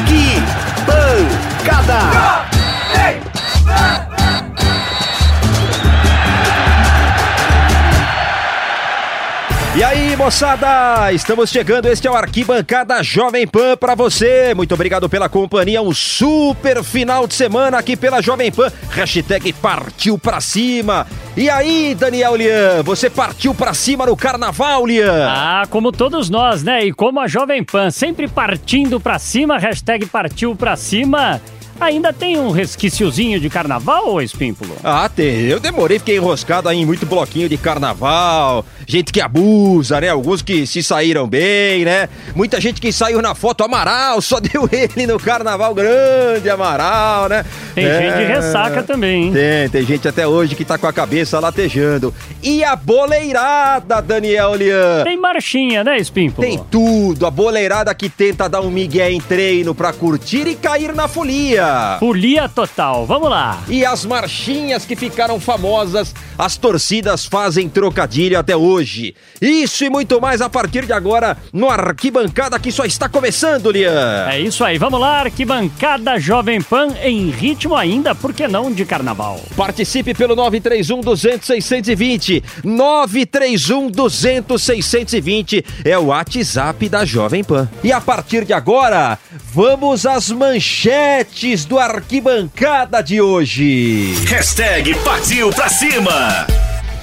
Aqui, pancada! E aí, moçada, estamos chegando. Este é o Arquibancada Jovem Pan para você. Muito obrigado pela companhia. Um super final de semana aqui pela Jovem Pan. Hashtag partiu pra cima. E aí, Daniel Lian, você partiu pra cima no carnaval, Lian? Ah, como todos nós, né? E como a Jovem Pan sempre partindo pra cima, hashtag partiu pra cima. Ainda tem um resquiciozinho de carnaval, ô Espímpulo? Ah, tem. Eu demorei, fiquei enroscado aí em muito bloquinho de carnaval. Gente que abusa, né? Alguns que se saíram bem, né? Muita gente que saiu na foto Amaral, só deu ele no carnaval grande, Amaral, né? Tem gente de ressaca também, hein? Tem, tem gente até hoje que tá com a cabeça latejando. E a boleirada, Daniel Lian? Tem marchinha, né, Espímpulo? Tem tudo. A boleirada que tenta dar um migué em treino pra curtir e cair na folia. Folia total, vamos lá. E as marchinhas que ficaram famosas, as torcidas fazem trocadilho até hoje. Isso e muito mais a partir de agora no Arquibancada que só está começando, Lian. É isso aí, vamos lá, arquibancada Jovem Pan em ritmo ainda, por que não, de carnaval? Participe pelo 931 200 620. 931 200 620 é o WhatsApp da Jovem Pan. E a partir de agora, vamos às manchetes do Arquibancada de hoje. Hashtag partiu pra cima!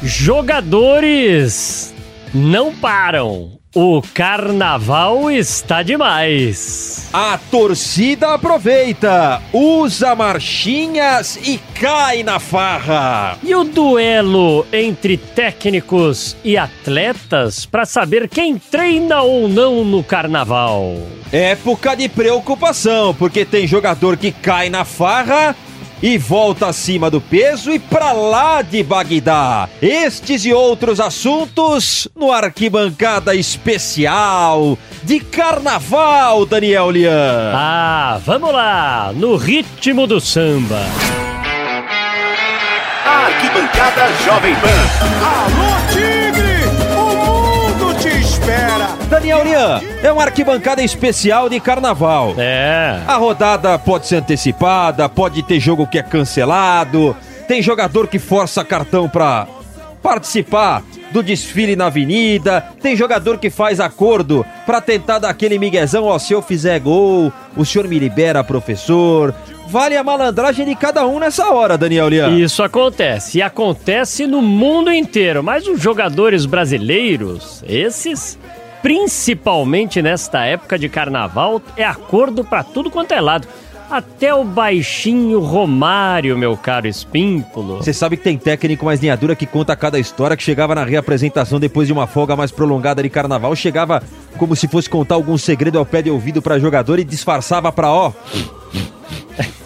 Jogadores não param. O carnaval está demais. A torcida aproveita, usa marchinhas e cai na farra. E o duelo entre técnicos e atletas para saber quem treina ou não no carnaval? Época de preocupação, porque tem jogador que cai na farra e volta acima do peso e pra lá de Bagdá. Estes e outros assuntos no Arquibancada Especial de Carnaval, Daniel Lian. Ah, vamos lá, no ritmo do samba. Arquibancada Jovem Pan. Alô, Daniel Lian, é uma arquibancada especial de Carnaval. É. A rodada pode ser antecipada, pode ter jogo que é cancelado, tem jogador que força cartão pra participar do desfile na avenida, tem jogador que faz acordo pra tentar dar aquele miguezão, ó, se eu fizer gol, o senhor me libera, professor. Vale a malandragem de cada um nessa hora, Daniel Lian. Isso acontece, e acontece no mundo inteiro, mas os jogadores brasileiros, esses, principalmente nesta época de carnaval, é acordo pra tudo quanto é lado. Até o baixinho Romário, meu caro Espímpulo. Você sabe que tem técnico mais linha dura que conta cada história que chegava na reapresentação depois de uma folga mais prolongada de carnaval, chegava como se fosse contar algum segredo ao pé de ouvido pra jogador e disfarçava pra ó.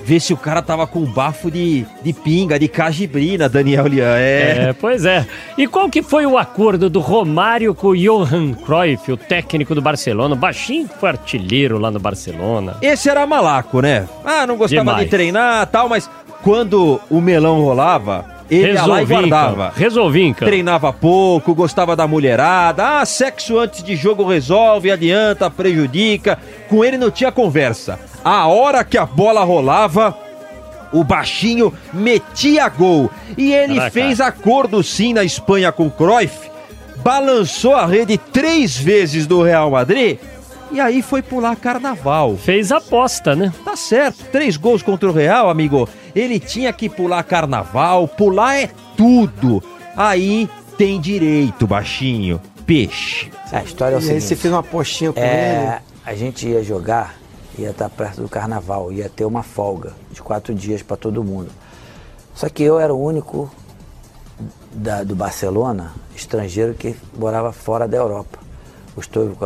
Ver se o cara tava com bafo de, de pinga, de cajibrina, Daniel Lian. É. É, pois é. E qual que foi o acordo do Romário com o Johan Cruyff, o técnico do Barcelona? O baixinho que foi artilheiro lá no Barcelona. Esse era malaco, né? Ah, não gostava Demais. de treinar tal, mas quando o melão rolava, ele ia lá e em guardava. Resolvi, em campo. Treinava pouco, gostava da mulherada. Ah, sexo antes de jogo resolve, adianta, prejudica. Com ele não tinha conversa. A hora que a bola rolava, o baixinho metia gol. E ele Caraca. fez acordo sim na Espanha com o Cruyff, balançou a rede três vezes do Real Madrid e aí foi pular carnaval. Fez aposta, né? Tá certo, três gols contra o Real, amigo. Ele tinha que pular carnaval, pular é tudo. Aí tem direito, baixinho. Peixe. A história é o E aí seguinte. você fez uma postinha com ele. É, a gente ia jogar, ia estar perto do carnaval, ia ter uma folga de quatro dias para todo mundo. Só que eu era o único da- do Barcelona, estrangeiro que morava fora da Europa. O Stoikov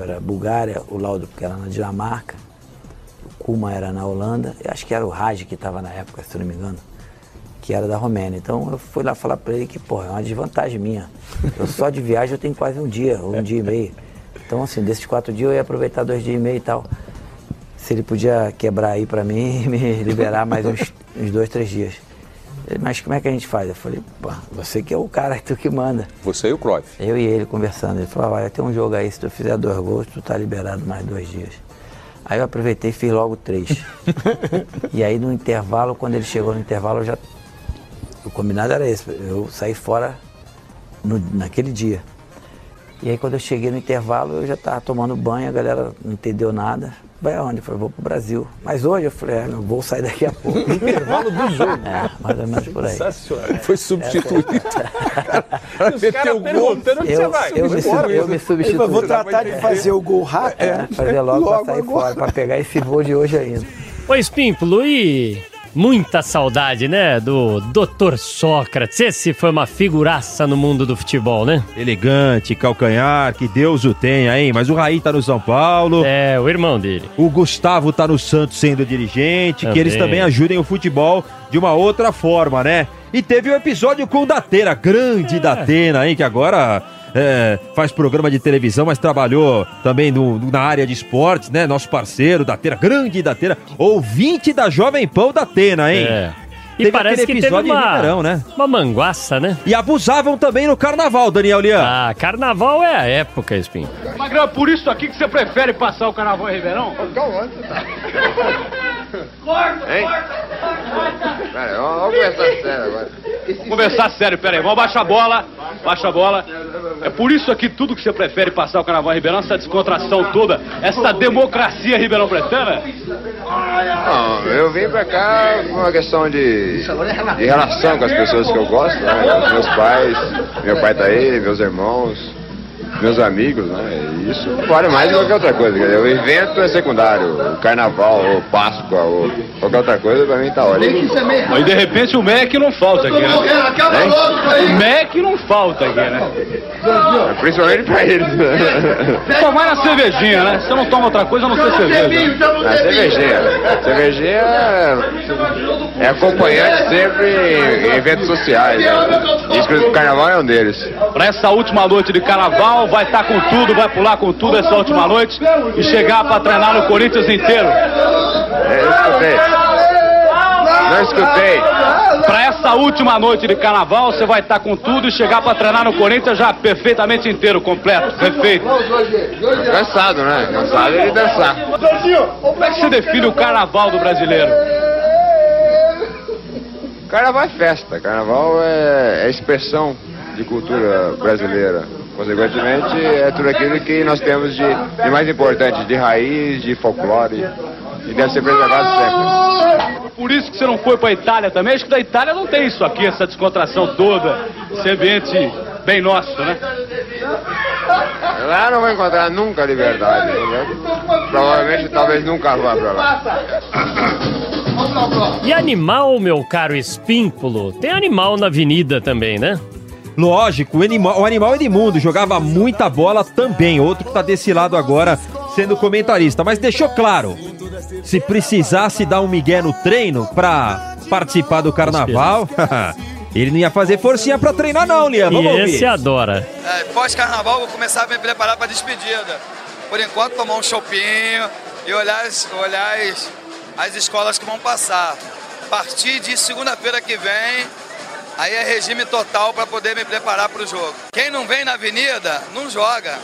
era, era Bulgária, o Laudo que era na Dinamarca, Kuma era na Holanda, e acho que era o Raj que estava na época, se eu não me engano, que era da Romênia. Então eu fui lá falar para ele que, pô, é uma desvantagem minha. Eu só de viagem eu tenho quase um dia, um dia e meio. Então, assim, desses quatro dias eu ia aproveitar dois dias e meio e tal. Se ele podia quebrar aí para mim e me liberar mais uns, uns dois, três dias. Ele, Mas como é que a gente faz? Eu falei, pô, você que é o cara, tu que manda. Você e o Cruyff. Eu e ele conversando. Ele falou, "Ah, vai ter um jogo aí, se tu fizer dois gols, tu tá liberado mais dois dias. Aí eu aproveitei e fiz logo três. e aí no intervalo, quando ele chegou no intervalo, eu já. O combinado era esse, eu saí fora no- naquele dia. E aí quando eu cheguei no intervalo, eu já estava tomando banho, a galera não entendeu nada. Vai aonde? Eu falei, vou pro Brasil. Mas hoje eu falei, é, meu voo sai daqui a pouco. Intervalo do jogo. É, mais ou menos por aí. Foi substituído. Cara, meteu o gol. Eu, eu, me, sub- eu me substituí. Vou tratar de fazer o gol rápido. É, fazer logo, Logo pra sair agora. fora, pra pegar esse voo de hoje ainda. Ô, Espímpolo, e muita saudade, né, do Dr. Sócrates. Esse foi uma figuraça no mundo do futebol, né? Elegante, calcanhar, que Deus o tenha, hein? Mas o Raí tá no São Paulo. É, o irmão dele. O Gustavo tá no Santos sendo dirigente, que Também. eles também ajudem o futebol de uma outra forma, né? E teve o episódio com o Datena, grande Datena, hein? Que agora é, faz programa de televisão, mas trabalhou também no- na área de esportes, né? Nosso parceiro, Datena, grande Datena, ouvinte da Jovem Pão Datena, hein? É. E Teve parece que teve episódio em uma, Ribeirão, né? uma manguaça, né? E abusavam também no carnaval, Daniel Lian. Ah, carnaval é a época, Espinho. Magrão, por isso aqui que você prefere passar o carnaval em Ribeirão? Pera, vamos conversar sério agora. Conversar sério, pera aí, vamos baixar a bola, baixa a bola. É por isso aqui tudo que você prefere passar o carnaval em Ribeirão, essa descontração toda, essa democracia ribeirão pretana? Não, eu vim pra cá por uma questão de, de relação com as pessoas que eu gosto, né? Com Meus pais, meu pai tá aí, meus irmãos, meus amigos, né? Isso vale mais do que qualquer outra coisa. quer dizer, O evento é secundário, o carnaval, ou Páscoa, ou qualquer outra coisa, pra mim tá ótimo. Aí de repente o MEC não falta aqui, né? O MEC não falta aqui, né? Principalmente pra eles. Só vai na cervejinha, né? Você não toma outra coisa a não ser cerveja. A cervejinha. Cervejinha é, é acompanhante sempre em eventos sociais. Né? O carnaval é um deles. Pra essa última noite de carnaval, vai estar com tudo, vai pular com tudo essa última noite e chegar pra treinar no Corinthians inteiro. É, eu escutei. Não escutei. Pra essa última noite de carnaval, você vai estar com tudo e chegar pra treinar no Corinthians já perfeitamente inteiro, completo, perfeito. Cansado, né? Cansado de dançar. Como é que se define o carnaval do brasileiro? Carnaval é festa. Carnaval é, é expressão de cultura brasileira. Consequentemente, é tudo aquilo que nós temos de, de mais importante, de raiz, de folclore. E deve ser preservado sempre. Por isso que você não foi pra Itália também? Acho que da Itália não tem isso aqui, essa descontração toda, esse ambiente bem nosso, né? Lá não vai encontrar nunca liberdade. né? Provavelmente, talvez nunca vá pra lá. E animal, meu caro Espímpolo? Tem animal na avenida também, né? Lógico, o animal, o animal Edmundo jogava muita bola também. Outro que tá desse lado agora sendo comentarista. Mas deixou claro: se precisasse dar um migué no treino pra participar do carnaval, ele não ia fazer forcinha pra treinar, não, Liam. Vamos e ouvir. esse adora. É, Pós-carnaval, vou começar a me preparar para a despedida. Por enquanto, tomar um chopinho e olhar, as, olhar as, as escolas que vão passar. A partir de segunda-feira que vem, aí é regime total para poder me preparar para o jogo. Quem não vem na avenida, não joga.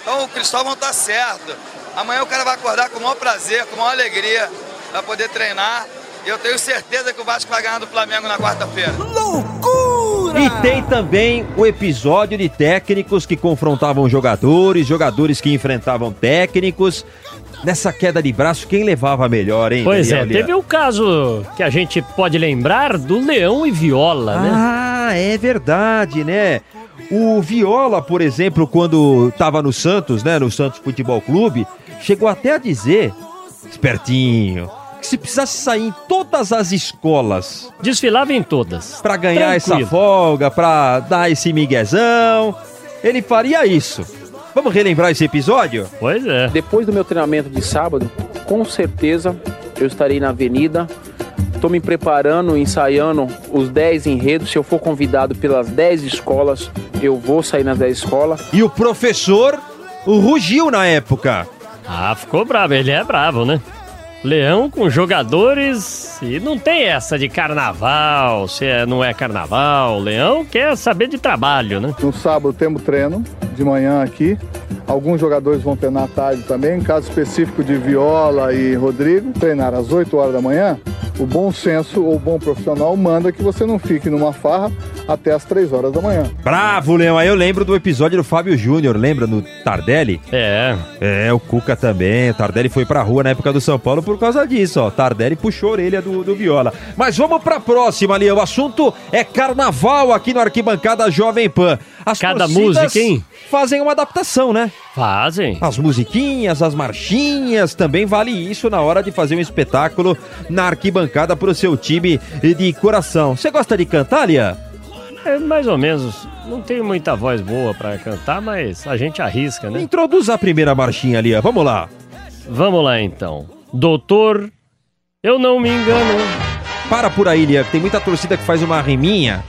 Então o Cristóvão tá certo. Amanhã o cara vai acordar com o maior prazer, com a maior alegria, para poder treinar. Eu tenho certeza que o Vasco vai ganhar do Flamengo na quarta-feira. E tem também o episódio de técnicos que confrontavam jogadores, jogadores que enfrentavam técnicos. Nessa queda de braço, quem levava melhor, hein? Pois é, Daniel Lian? teve o caso que a gente pode lembrar do Leão e Viola, né? Ah, é verdade, né? O Viola, por exemplo, quando estava no Santos, né, no Santos Futebol Clube, chegou até a dizer, espertinho, que se precisasse sair em todas as escolas Desfilava em todas. pra ganhar Tranquilo. essa folga, pra dar esse miguezão, ele faria isso. Vamos relembrar esse episódio? Pois é. Depois do meu treinamento de sábado, com certeza eu estarei na avenida. Estou me preparando, ensaiando os 10 enredos. Se eu for convidado pelas 10 escolas, eu vou sair nas 10 escolas. E o professor o rugiu na época. Ah, ficou bravo. Ele é bravo, né? Leão com jogadores e não tem essa de carnaval, se é, não é carnaval. Leão quer saber de trabalho, né? No sábado temos treino de manhã aqui. Alguns jogadores vão treinar à tarde também. Em caso específico de Viola e Rodrigo, treinar às 8 horas da manhã. O bom senso ou bom profissional manda que você não fique numa farra até às 3 horas da manhã. Bravo, Leão. Aí eu lembro do episódio do Fábio Júnior, lembra? No Tardelli? É. É, o Cuca também. O Tardelli foi pra rua na época do São Paulo por causa disso, ó. Tardelli puxou a orelha do, do Viola. Mas vamos pra próxima, Leão. O assunto é carnaval aqui no Arquibancada Jovem Pan. As Cada música, hein? Fazem uma adaptação, né? Fazem. As musiquinhas, as marchinhas, também vale isso na hora de fazer um espetáculo na arquibancada pro seu time de coração. Você gosta de cantar, Lia? É mais ou menos. Não tenho muita voz boa pra cantar, mas a gente arrisca, né? Introduz a primeira marchinha, Lia. Vamos lá. Vamos lá então. Doutor, eu não me engano. Para por aí, Lia, que tem muita torcida que faz uma riminha.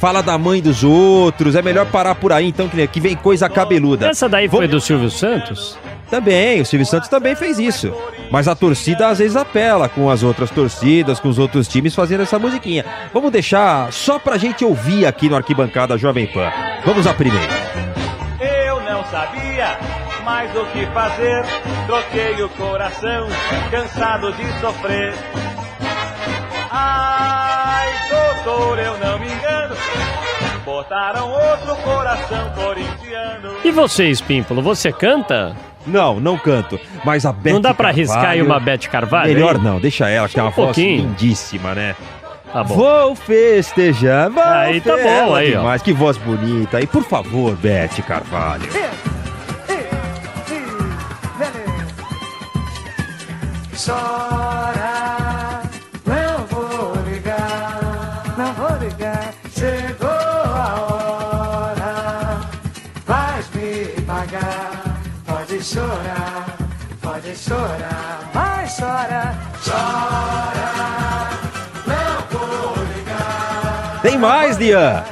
Fala da mãe dos outros. É melhor parar por aí, então, que vem coisa cabeluda. Essa daí foi do Silvio Santos? Também, o Silvio Santos também fez isso. Mas a torcida às vezes apela com as outras torcidas, com os outros times fazendo essa musiquinha. Vamos deixar só pra gente ouvir aqui no Arquibancada Jovem Pan. Vamos à primeira. Eu não sabia mais o que fazer. Troquei o coração, cansado de sofrer. Ai, doutor, eu não. Botaram outro coração corintiano. E você, Espímpolo, você canta? Não, não canto. Mas a Beth Não dá pra arriscar aí Carvalho- uma Beth Carvalho? Melhor hein? não, deixa ela, que tem uma um voz pouquinho. lindíssima, né? Tá bom. Vou festejar, vou Aí tá bom, aí, ó. Demais, que voz bonita. E por favor, Beth Carvalho. Chora, Tem mais, Lian.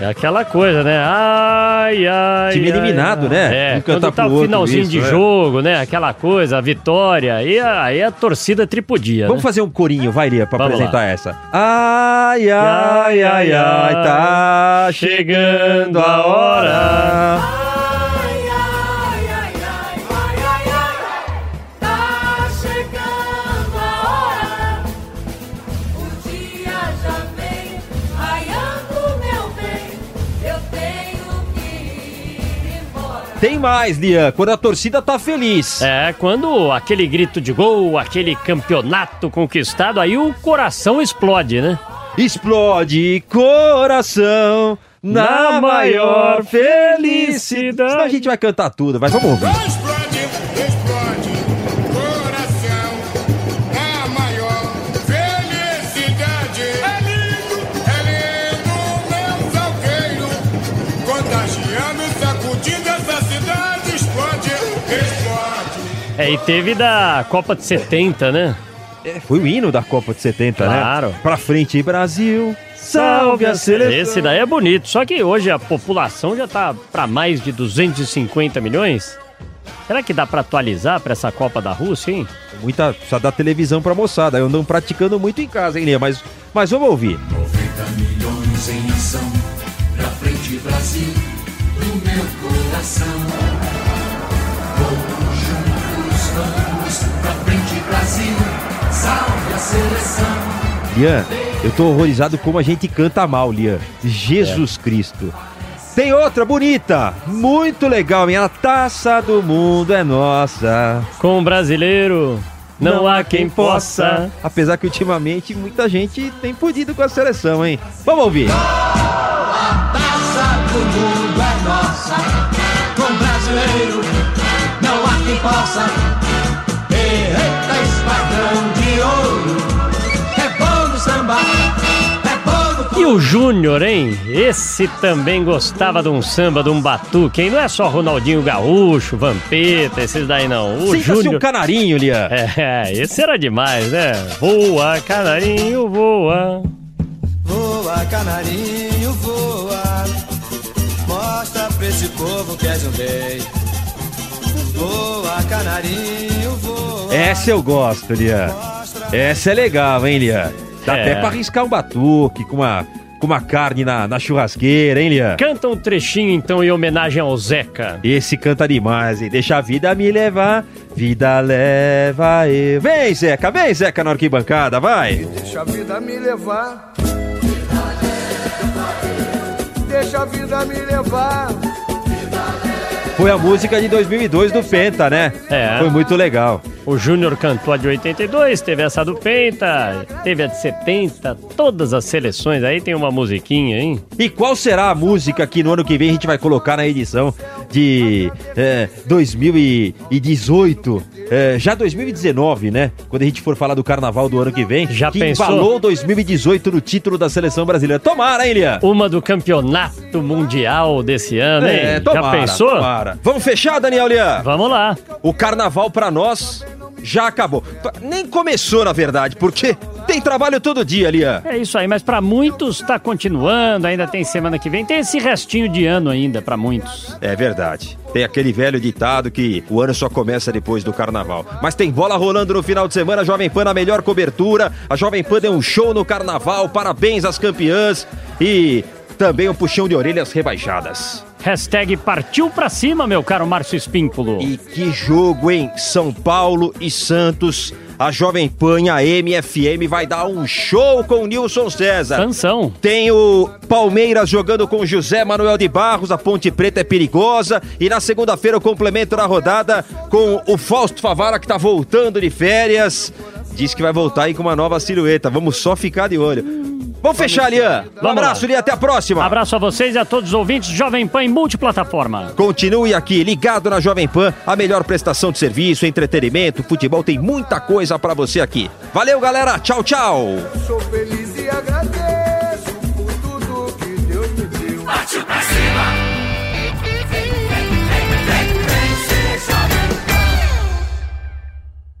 É aquela coisa, né? Ai, ai. Time ai, eliminado, ai. né? É, Um quando tá pro o finalzinho isso, de né? jogo, né? Aquela coisa, a vitória. A, aí a torcida tripudia. Vamos né? fazer um corinho, vai, Lia, pra Vamos apresentar lá. essa. Ai, ai, ai, ai, tá chegando a hora. Tem mais, Lian, quando a torcida tá feliz. É, quando aquele grito de gol, aquele campeonato conquistado, aí o coração explode, né? Explode coração na, Na maior felicidade. Senão a gente vai cantar tudo, mas vamos ouvir. Sacudindo essa cidade, explode, explode. É, e teve da Copa de 70, né? É, foi o hino da Copa de 70, Claro. né? Pra frente, Brasil. Salve a seleção. Esse daí é bonito. Só que hoje a população já tá pra mais de 250 milhões. Será que dá pra atualizar pra essa Copa da Rússia, hein? Muita, precisa dar televisão pra moçada. Eu ando praticando muito em casa, hein, Lian? Mas, mas vamos ouvir. 90 milhões em ação, pra frente Brasil, do meu coração. Vamos juntos, vamos, pra frente Brasil, salve a seleção. Lian, eu tô horrorizado como a gente canta mal, Lian. Jesus Cristo. Tem outra bonita, muito legal, hein? A taça do mundo é nossa. Com o brasileiro, não, há quem possa. Apesar que ultimamente muita gente tem podido com a seleção, hein? Vamos ouvir. Taça do mundo com brasileiro não há quem possa. Eita, espadrão de ouro, é bom no samba. é bom no... E o Júnior, hein? Esse também gostava de um samba, de um batuque, hein? Não é só Ronaldinho Gaúcho, Vampeta, esses daí não. O Júnior... um canarinho, Lian. É, esse era demais, né? Voa, canarinho, voa. Voa, canarinho, voa. Pra esse povo que és um rei. Voa, canarinho, voa. Essa eu gosto, Lia. Essa é legal, hein, Lia? Dá É. até pra arriscar um batuque com uma, com uma carne na, na churrasqueira, hein, Lia? Canta um trechinho então em homenagem ao Zeca. Esse canta demais, hein? Deixa a vida me levar, vida leva eu. Vem, Zeca, vem, Zeca, na arquibancada, vai! Deixa a vida me levar. Deixa a vida me levar. Foi a música de 2002 do Penta, né? É. Foi muito legal. O Júnior cantou a de 82, teve essa do Penta, teve a de 70, todas as seleções aí tem uma musiquinha, hein? E qual será a música que no ano que vem a gente vai colocar na edição de é, 2018? É, já 2019, né? Quando a gente for falar do carnaval do ano que vem. Já que pensou? embalou 2018 no título da seleção brasileira. Tomara, hein, Lia? Uma do campeonato mundial desse ano, hein? É, tomara, Já pensou? tomara. Vamos fechar, Daniel Lia? Vamos lá. O carnaval pra nós já acabou. Nem começou, na verdade, porque tem trabalho todo dia, Lia. É isso aí, mas pra muitos tá continuando, ainda tem semana que vem, tem esse restinho de ano ainda pra muitos. É verdade. Tem aquele velho ditado que o ano só começa depois do carnaval. Mas tem bola rolando no final de semana, a Jovem Pan na melhor cobertura. A Jovem Pan deu um show no carnaval, parabéns às campeãs e também um puxão de orelhas rebaixadas. Hashtag partiu pra cima, meu caro Márcio Espínculo. E que jogo, hein? São Paulo e Santos. A Jovem Pan, a MFM, vai dar um show com o Nilson César. Sansão. Tem o Palmeiras jogando com José Manuel de Barros, a Ponte Preta é perigosa. E na segunda-feira o complemento da rodada com o Fausto Favara, que tá voltando de férias. Diz que vai voltar aí com uma nova silhueta. Vamos só ficar de olho. Vamos fechar, Lian. Um abraço. Lian. Até a próxima. Abraço a vocês e a todos os ouvintes Jovem Pan em multiplataforma. Continue aqui, ligado na Jovem Pan, a melhor prestação de serviço, entretenimento, futebol, tem muita coisa pra você aqui. Valeu, galera. Tchau, tchau. Sou feliz e agradeço.